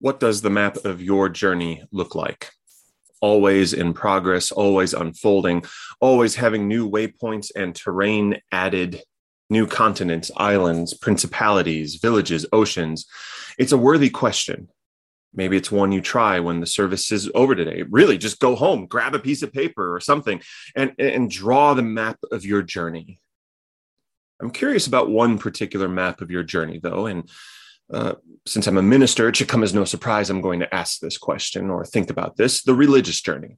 What does the map of your journey look like? Always in progress, always unfolding, always having new waypoints and terrain added, new continents, islands, principalities, villages, oceans. It's a worthy question. Maybe it's one you try when the service is over today. Really, just go home, grab a piece of paper or something, and, and draw the map of your journey. I'm curious about one particular map of your journey, though, and uh, since I'm a minister, it should come as no surprise I'm going to ask this question or think about this the religious journey.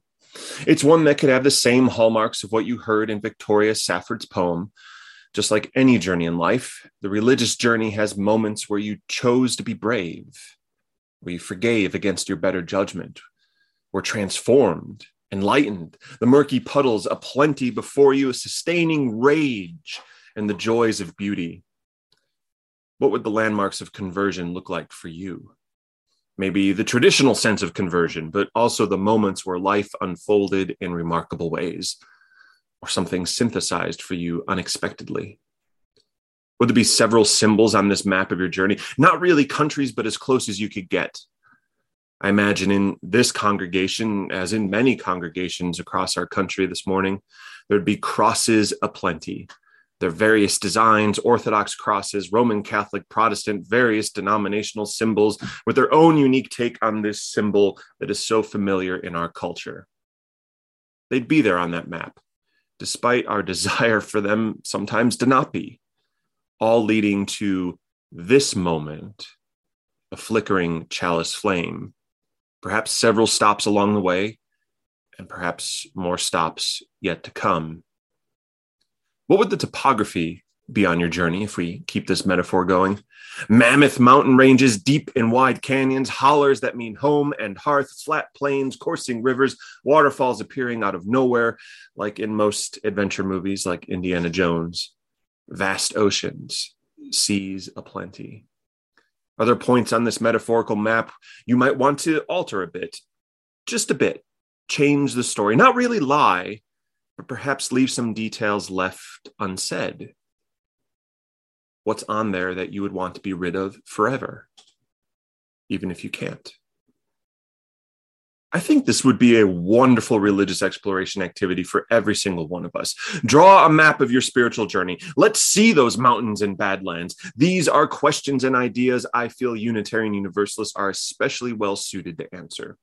It's one that could have the same hallmarks of what you heard in Victoria Safford's poem. Just like any journey in life, the religious journey has moments where you chose to be brave, where you forgave against your better judgment, were transformed, enlightened, the murky puddles aplenty before you, a sustaining rage, and the joys of beauty what would the landmarks of conversion look like for you? Maybe the traditional sense of conversion, but also the moments where life unfolded in remarkable ways, or something synthesized for you unexpectedly. Would there be several symbols on this map of your journey? Not really countries, but as close as you could get. I imagine in this congregation, as in many congregations across our country this morning, there'd be crosses aplenty, their various designs, Orthodox crosses, Roman Catholic, Protestant, various denominational symbols with their own unique take on this symbol that is so familiar in our culture. They'd be there on that map, despite our desire for them sometimes to not be, all leading to this moment, a flickering chalice flame, perhaps several stops along the way, and perhaps more stops yet to come what would the topography be on your journey if we keep this metaphor going? Mammoth mountain ranges, deep and wide canyons, hollers that mean home and hearth, flat plains, coursing rivers, waterfalls appearing out of nowhere, like in most adventure movies like Indiana Jones, vast oceans, seas aplenty. Are there points on this metaphorical map you might want to alter a bit? Just a bit. Change the story, not really lie, but perhaps leave some details left unsaid. What's on there that you would want to be rid of forever, even if you can't? I think this would be a wonderful religious exploration activity for every single one of us. Draw a map of your spiritual journey. Let's see those mountains and badlands. These are questions and ideas I feel Unitarian Universalists are especially well suited to answer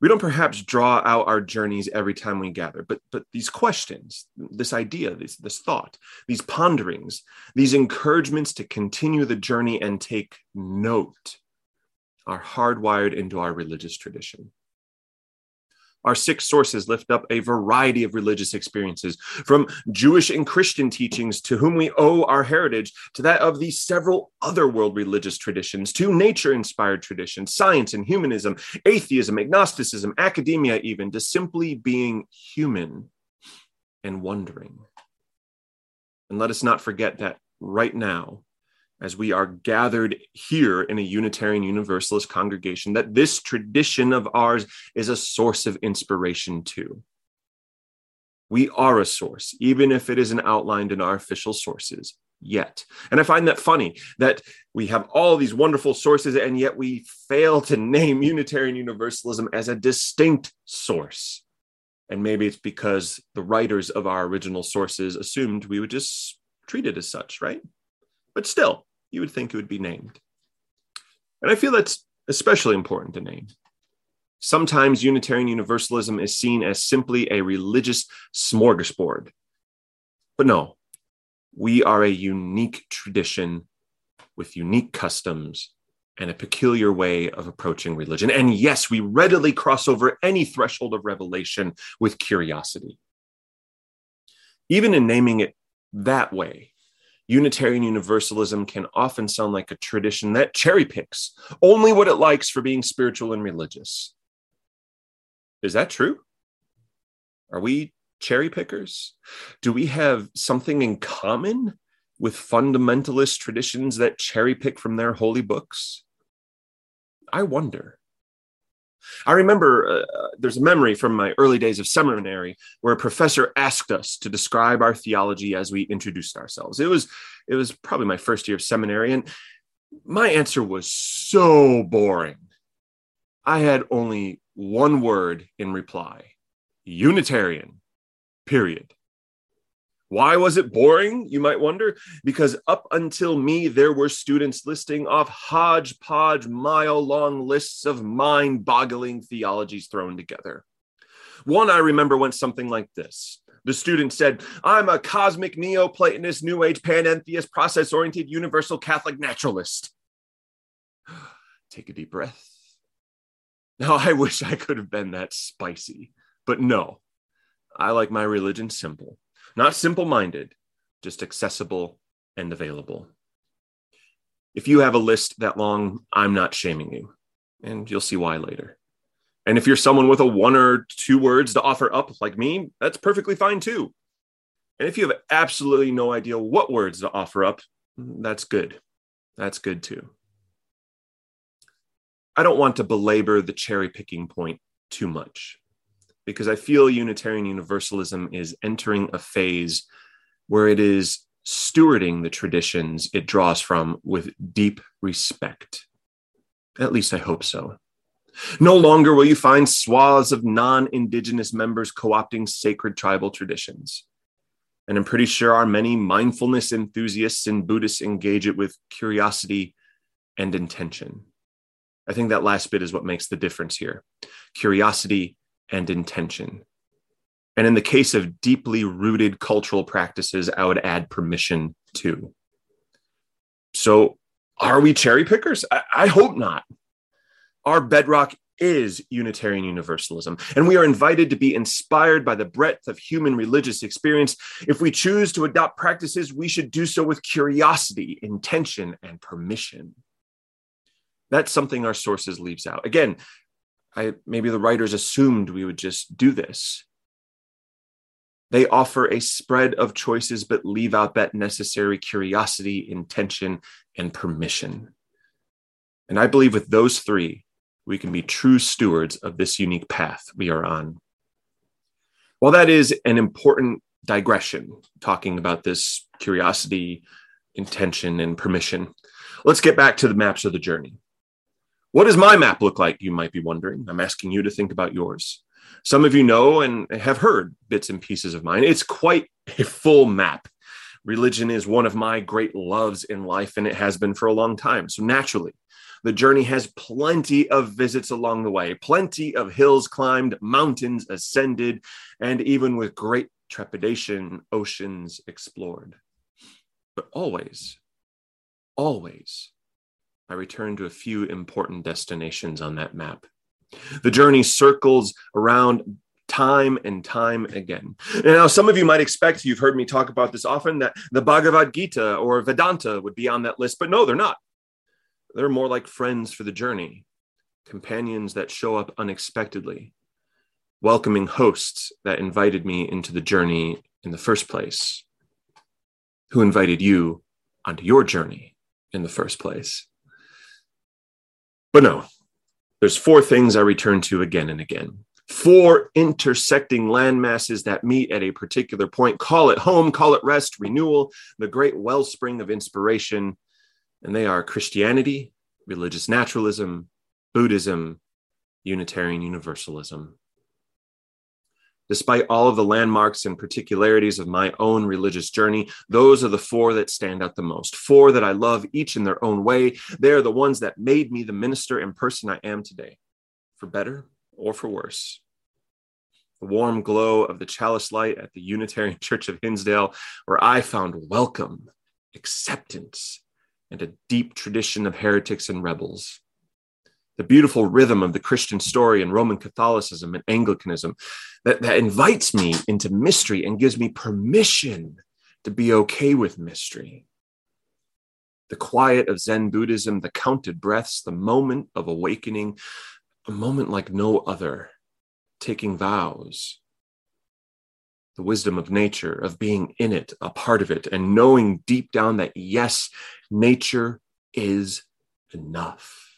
we don't perhaps draw out our journeys every time we gather but but these questions this idea this this thought these ponderings these encouragements to continue the journey and take note are hardwired into our religious tradition our six sources lift up a variety of religious experiences, from Jewish and Christian teachings to whom we owe our heritage, to that of the several other world religious traditions, to nature inspired traditions, science and humanism, atheism, agnosticism, academia, even, to simply being human and wondering. And let us not forget that right now, as we are gathered here in a Unitarian Universalist congregation, that this tradition of ours is a source of inspiration too. We are a source, even if it isn't outlined in our official sources yet. And I find that funny that we have all these wonderful sources, and yet we fail to name Unitarian Universalism as a distinct source. And maybe it's because the writers of our original sources assumed we would just treat it as such, right? But still, you would think it would be named. And I feel that's especially important to name. Sometimes Unitarian Universalism is seen as simply a religious smorgasbord. But no, we are a unique tradition with unique customs and a peculiar way of approaching religion. And yes, we readily cross over any threshold of revelation with curiosity. Even in naming it that way, Unitarian Universalism can often sound like a tradition that cherry picks only what it likes for being spiritual and religious. Is that true? Are we cherry pickers? Do we have something in common with fundamentalist traditions that cherry pick from their holy books? I wonder. I remember uh, there's a memory from my early days of seminary where a professor asked us to describe our theology as we introduced ourselves. It was it was probably my first year of seminary, and my answer was so boring. I had only one word in reply Unitarian, period. Why was it boring? You might wonder. Because up until me, there were students listing off hodgepodge, mile long lists of mind boggling theologies thrown together. One I remember went something like this. The student said, I'm a cosmic Neoplatonist, New Age panentheist, process oriented, universal Catholic naturalist. Take a deep breath. Now, I wish I could have been that spicy, but no, I like my religion simple, not simple minded, just accessible and available. If you have a list that long, I'm not shaming you, and you'll see why later. And if you're someone with a one or two words to offer up like me, that's perfectly fine too. And if you have absolutely no idea what words to offer up, that's good. That's good too. I don't want to belabor the cherry picking point too much because I feel Unitarian Universalism is entering a phase where it is stewarding the traditions it draws from with deep respect. At least I hope so. No longer will you find swaths of non Indigenous members co opting sacred tribal traditions. And I'm pretty sure our many mindfulness enthusiasts and Buddhists engage it with curiosity and intention. I think that last bit is what makes the difference here curiosity and intention. And in the case of deeply rooted cultural practices, I would add permission too. So, are we cherry pickers? I, I hope not. Our bedrock is Unitarian Universalism, and we are invited to be inspired by the breadth of human religious experience. If we choose to adopt practices, we should do so with curiosity, intention, and permission. That's something our sources leaves out. Again, I, maybe the writers assumed we would just do this. They offer a spread of choices, but leave out that necessary curiosity, intention, and permission. And I believe with those three, we can be true stewards of this unique path we are on. While that is an important digression, talking about this curiosity, intention, and permission, let's get back to the maps of the journey. What does my map look like? You might be wondering. I'm asking you to think about yours. Some of you know and have heard bits and pieces of mine. It's quite a full map. Religion is one of my great loves in life, and it has been for a long time. So, naturally, the journey has plenty of visits along the way, plenty of hills climbed, mountains ascended, and even with great trepidation, oceans explored. But always, always, I return to a few important destinations on that map. The journey circles around time and time again. Now, some of you might expect, you've heard me talk about this often, that the Bhagavad Gita or Vedanta would be on that list, but no, they're not. They're more like friends for the journey, companions that show up unexpectedly, welcoming hosts that invited me into the journey in the first place, who invited you onto your journey in the first place. But no, there's four things I return to again and again. Four intersecting landmasses that meet at a particular point. Call it home, call it rest, renewal, the great wellspring of inspiration, and they are Christianity, religious naturalism, Buddhism, Unitarian Universalism. Despite all of the landmarks and particularities of my own religious journey, those are the four that stand out the most. Four that I love, each in their own way. They are the ones that made me the minister and person I am today, for better or for worse. The warm glow of the chalice light at the Unitarian Church of Hinsdale, where I found welcome, acceptance, and a deep tradition of heretics and rebels. The beautiful rhythm of the Christian story and Roman Catholicism and Anglicanism that, that invites me into mystery and gives me permission to be okay with mystery. The quiet of Zen Buddhism, the counted breaths, the moment of awakening, a moment like no other, taking vows, the wisdom of nature, of being in it, a part of it, and knowing deep down that yes, nature is enough.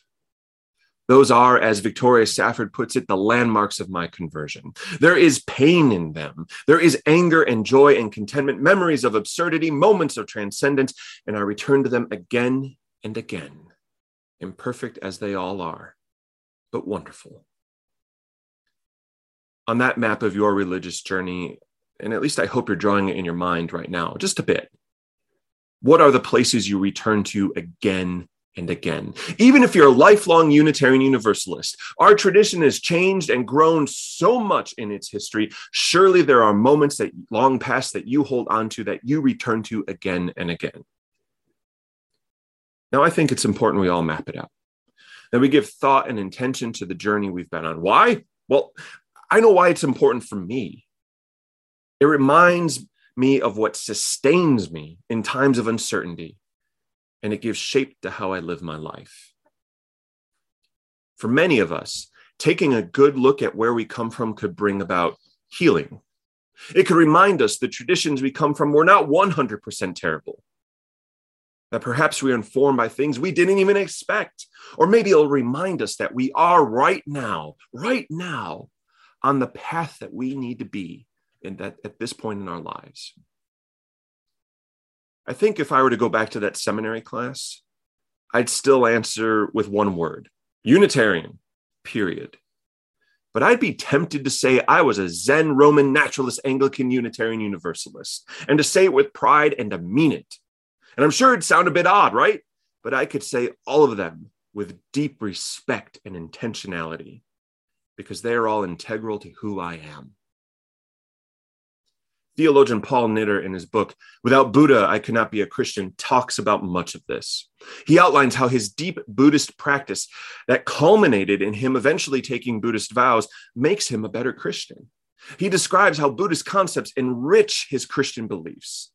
Those are, as Victoria Safford puts it, the landmarks of my conversion. There is pain in them. There is anger and joy and contentment, memories of absurdity, moments of transcendence, and I return to them again and again, imperfect as they all are. but wonderful. On that map of your religious journey, and at least I hope you're drawing it in your mind right now, just a bit. What are the places you return to again and again? Even if you're a lifelong Unitarian Universalist, our tradition has changed and grown so much in its history. Surely there are moments that long past that you hold on to that you return to again and again. Now, I think it's important we all map it out, that we give thought and intention to the journey we've been on. Why? Well, I know why it's important for me. It reminds me of what sustains me in times of uncertainty, and it gives shape to how I live my life. For many of us, taking a good look at where we come from could bring about healing. It could remind us the traditions we come from were not 100% terrible. That perhaps we are informed by things we didn't even expect. Or maybe it'll remind us that we are right now, right now, on the path that we need to be in that at this point in our lives. I think if I were to go back to that seminary class, I'd still answer with one word Unitarian, period. But I'd be tempted to say I was a Zen Roman naturalist Anglican Unitarian Universalist, and to say it with pride and to mean it. And I'm sure it'd sound a bit odd, right? But I could say all of them with deep respect and intentionality because they are all integral to who I am. Theologian Paul Knitter, in his book, Without Buddha, I Could Not Be a Christian, talks about much of this. He outlines how his deep Buddhist practice that culminated in him eventually taking Buddhist vows makes him a better Christian. He describes how Buddhist concepts enrich his Christian beliefs.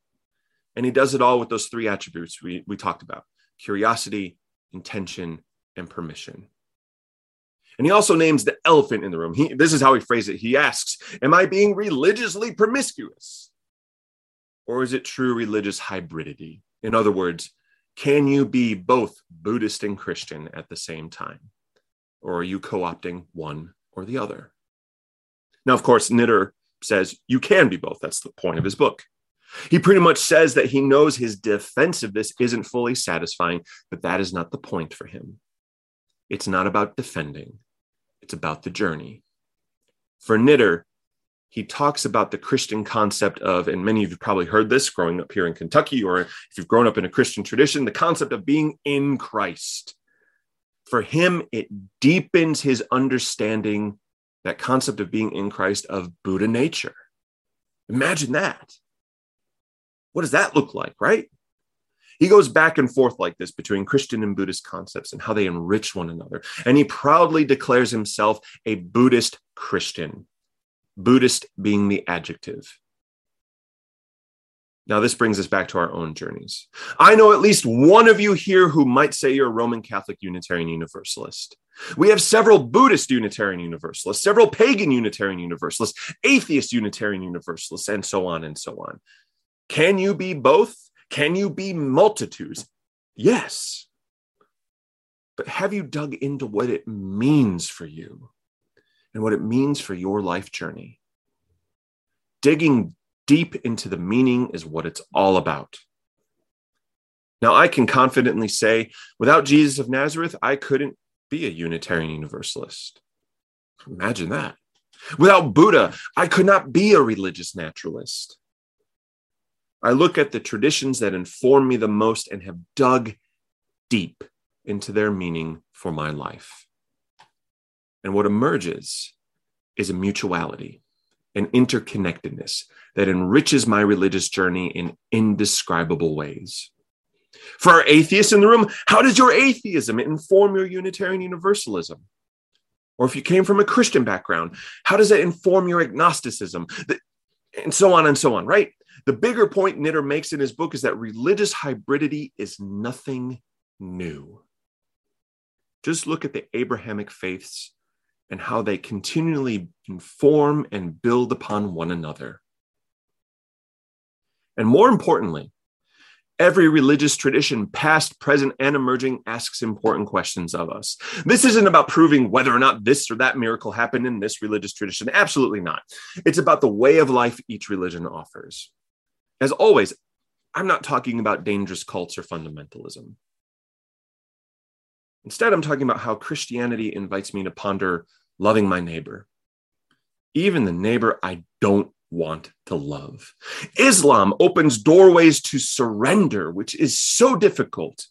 And he does it all with those three attributes we, we talked about curiosity, intention, and permission. And he also names the elephant in the room. He, this is how he phrased it. He asks, Am I being religiously promiscuous? Or is it true religious hybridity? In other words, can you be both Buddhist and Christian at the same time? Or are you co opting one or the other? Now, of course, Knitter says you can be both. That's the point of his book. He pretty much says that he knows his defensiveness isn't fully satisfying, but that is not the point for him. It's not about defending, it's about the journey. For Knitter, he talks about the Christian concept of, and many of you probably heard this growing up here in Kentucky, or if you've grown up in a Christian tradition, the concept of being in Christ. For him, it deepens his understanding, that concept of being in Christ, of Buddha nature. Imagine that. What does that look like, right? He goes back and forth like this between Christian and Buddhist concepts and how they enrich one another. And he proudly declares himself a Buddhist Christian, Buddhist being the adjective. Now, this brings us back to our own journeys. I know at least one of you here who might say you're a Roman Catholic Unitarian Universalist. We have several Buddhist Unitarian Universalists, several pagan Unitarian Universalists, atheist Unitarian Universalists, and so on and so on. Can you be both? Can you be multitudes? Yes. But have you dug into what it means for you and what it means for your life journey? Digging deep into the meaning is what it's all about. Now, I can confidently say, without Jesus of Nazareth, I couldn't be a Unitarian Universalist. Imagine that. Without Buddha, I could not be a religious naturalist. I look at the traditions that inform me the most and have dug deep into their meaning for my life. And what emerges is a mutuality, an interconnectedness that enriches my religious journey in indescribable ways. For our atheists in the room, how does your atheism inform your Unitarian Universalism? Or if you came from a Christian background, how does it inform your agnosticism? And so on and so on, right? The bigger point Knitter makes in his book is that religious hybridity is nothing new. Just look at the Abrahamic faiths and how they continually inform and build upon one another. And more importantly, every religious tradition, past, present, and emerging, asks important questions of us. This isn't about proving whether or not this or that miracle happened in this religious tradition. Absolutely not. It's about the way of life each religion offers. As always, I'm not talking about dangerous cults or fundamentalism. Instead, I'm talking about how Christianity invites me to ponder loving my neighbor, even the neighbor I don't want to love. Islam opens doorways to surrender, which is so difficult,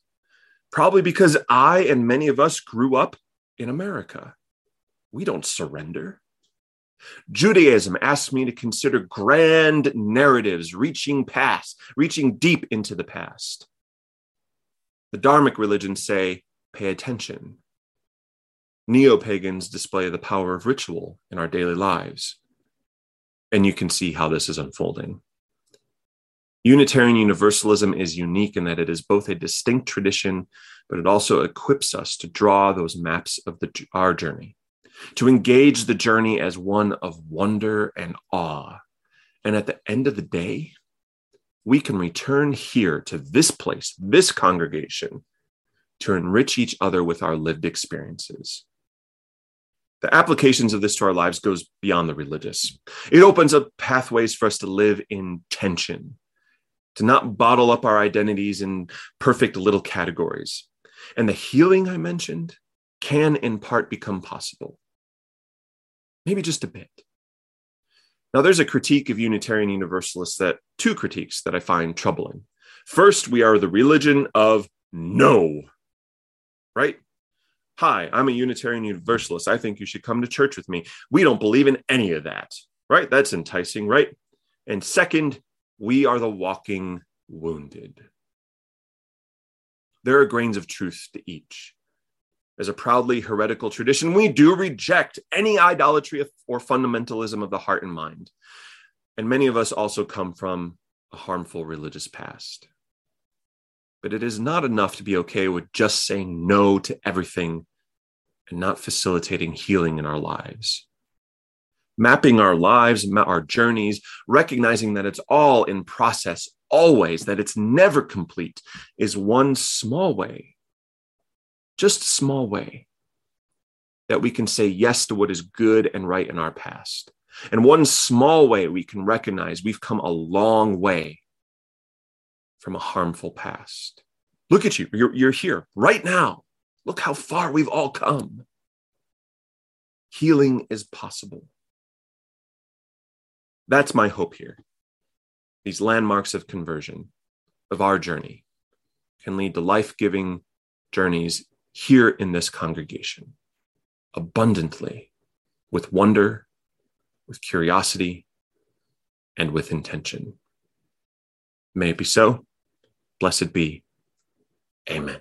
probably because I and many of us grew up in America. We don't surrender. Judaism asks me to consider grand narratives reaching past, reaching deep into the past. The Dharmic religions say, pay attention. Neo pagans display the power of ritual in our daily lives. And you can see how this is unfolding. Unitarian Universalism is unique in that it is both a distinct tradition, but it also equips us to draw those maps of the, our journey, to engage the journey as one of wonder and awe. And at the end of the day, we can return here to this place, this congregation, to enrich each other with our lived experiences. The applications of this to our lives goes beyond the religious. It opens up pathways for us to live in tension, to not bottle up our identities in perfect little categories. And the healing I mentioned can in part become possible. Maybe just a bit. Now, there's a critique of Unitarian Universalists that two critiques that I find troubling. First, we are the religion of no, right? Hi, I'm a Unitarian Universalist. I think you should come to church with me. We don't believe in any of that, right? That's enticing, right? And second, we are the walking wounded. There are grains of truth to each as a proudly heretical tradition, we do reject any idolatry or fundamentalism of the heart and mind. And many of us also come from a harmful religious past. But it is not enough to be okay with just saying no to everything and not facilitating healing in our lives. Mapping our lives, our journeys, recognizing that it's all in process, always, that it's never complete, is one small way just a small way that we can say yes to what is good and right in our past. And one small way we can recognize we've come a long way from a harmful past. Look at you. You're, you're here right now. Look how far we've all come. Healing is possible. That's my hope here. These landmarks of conversion, of our journey, can lead to life giving journeys here in this congregation abundantly with wonder, with curiosity, and with intention. May it be so. Blessed be. Amen.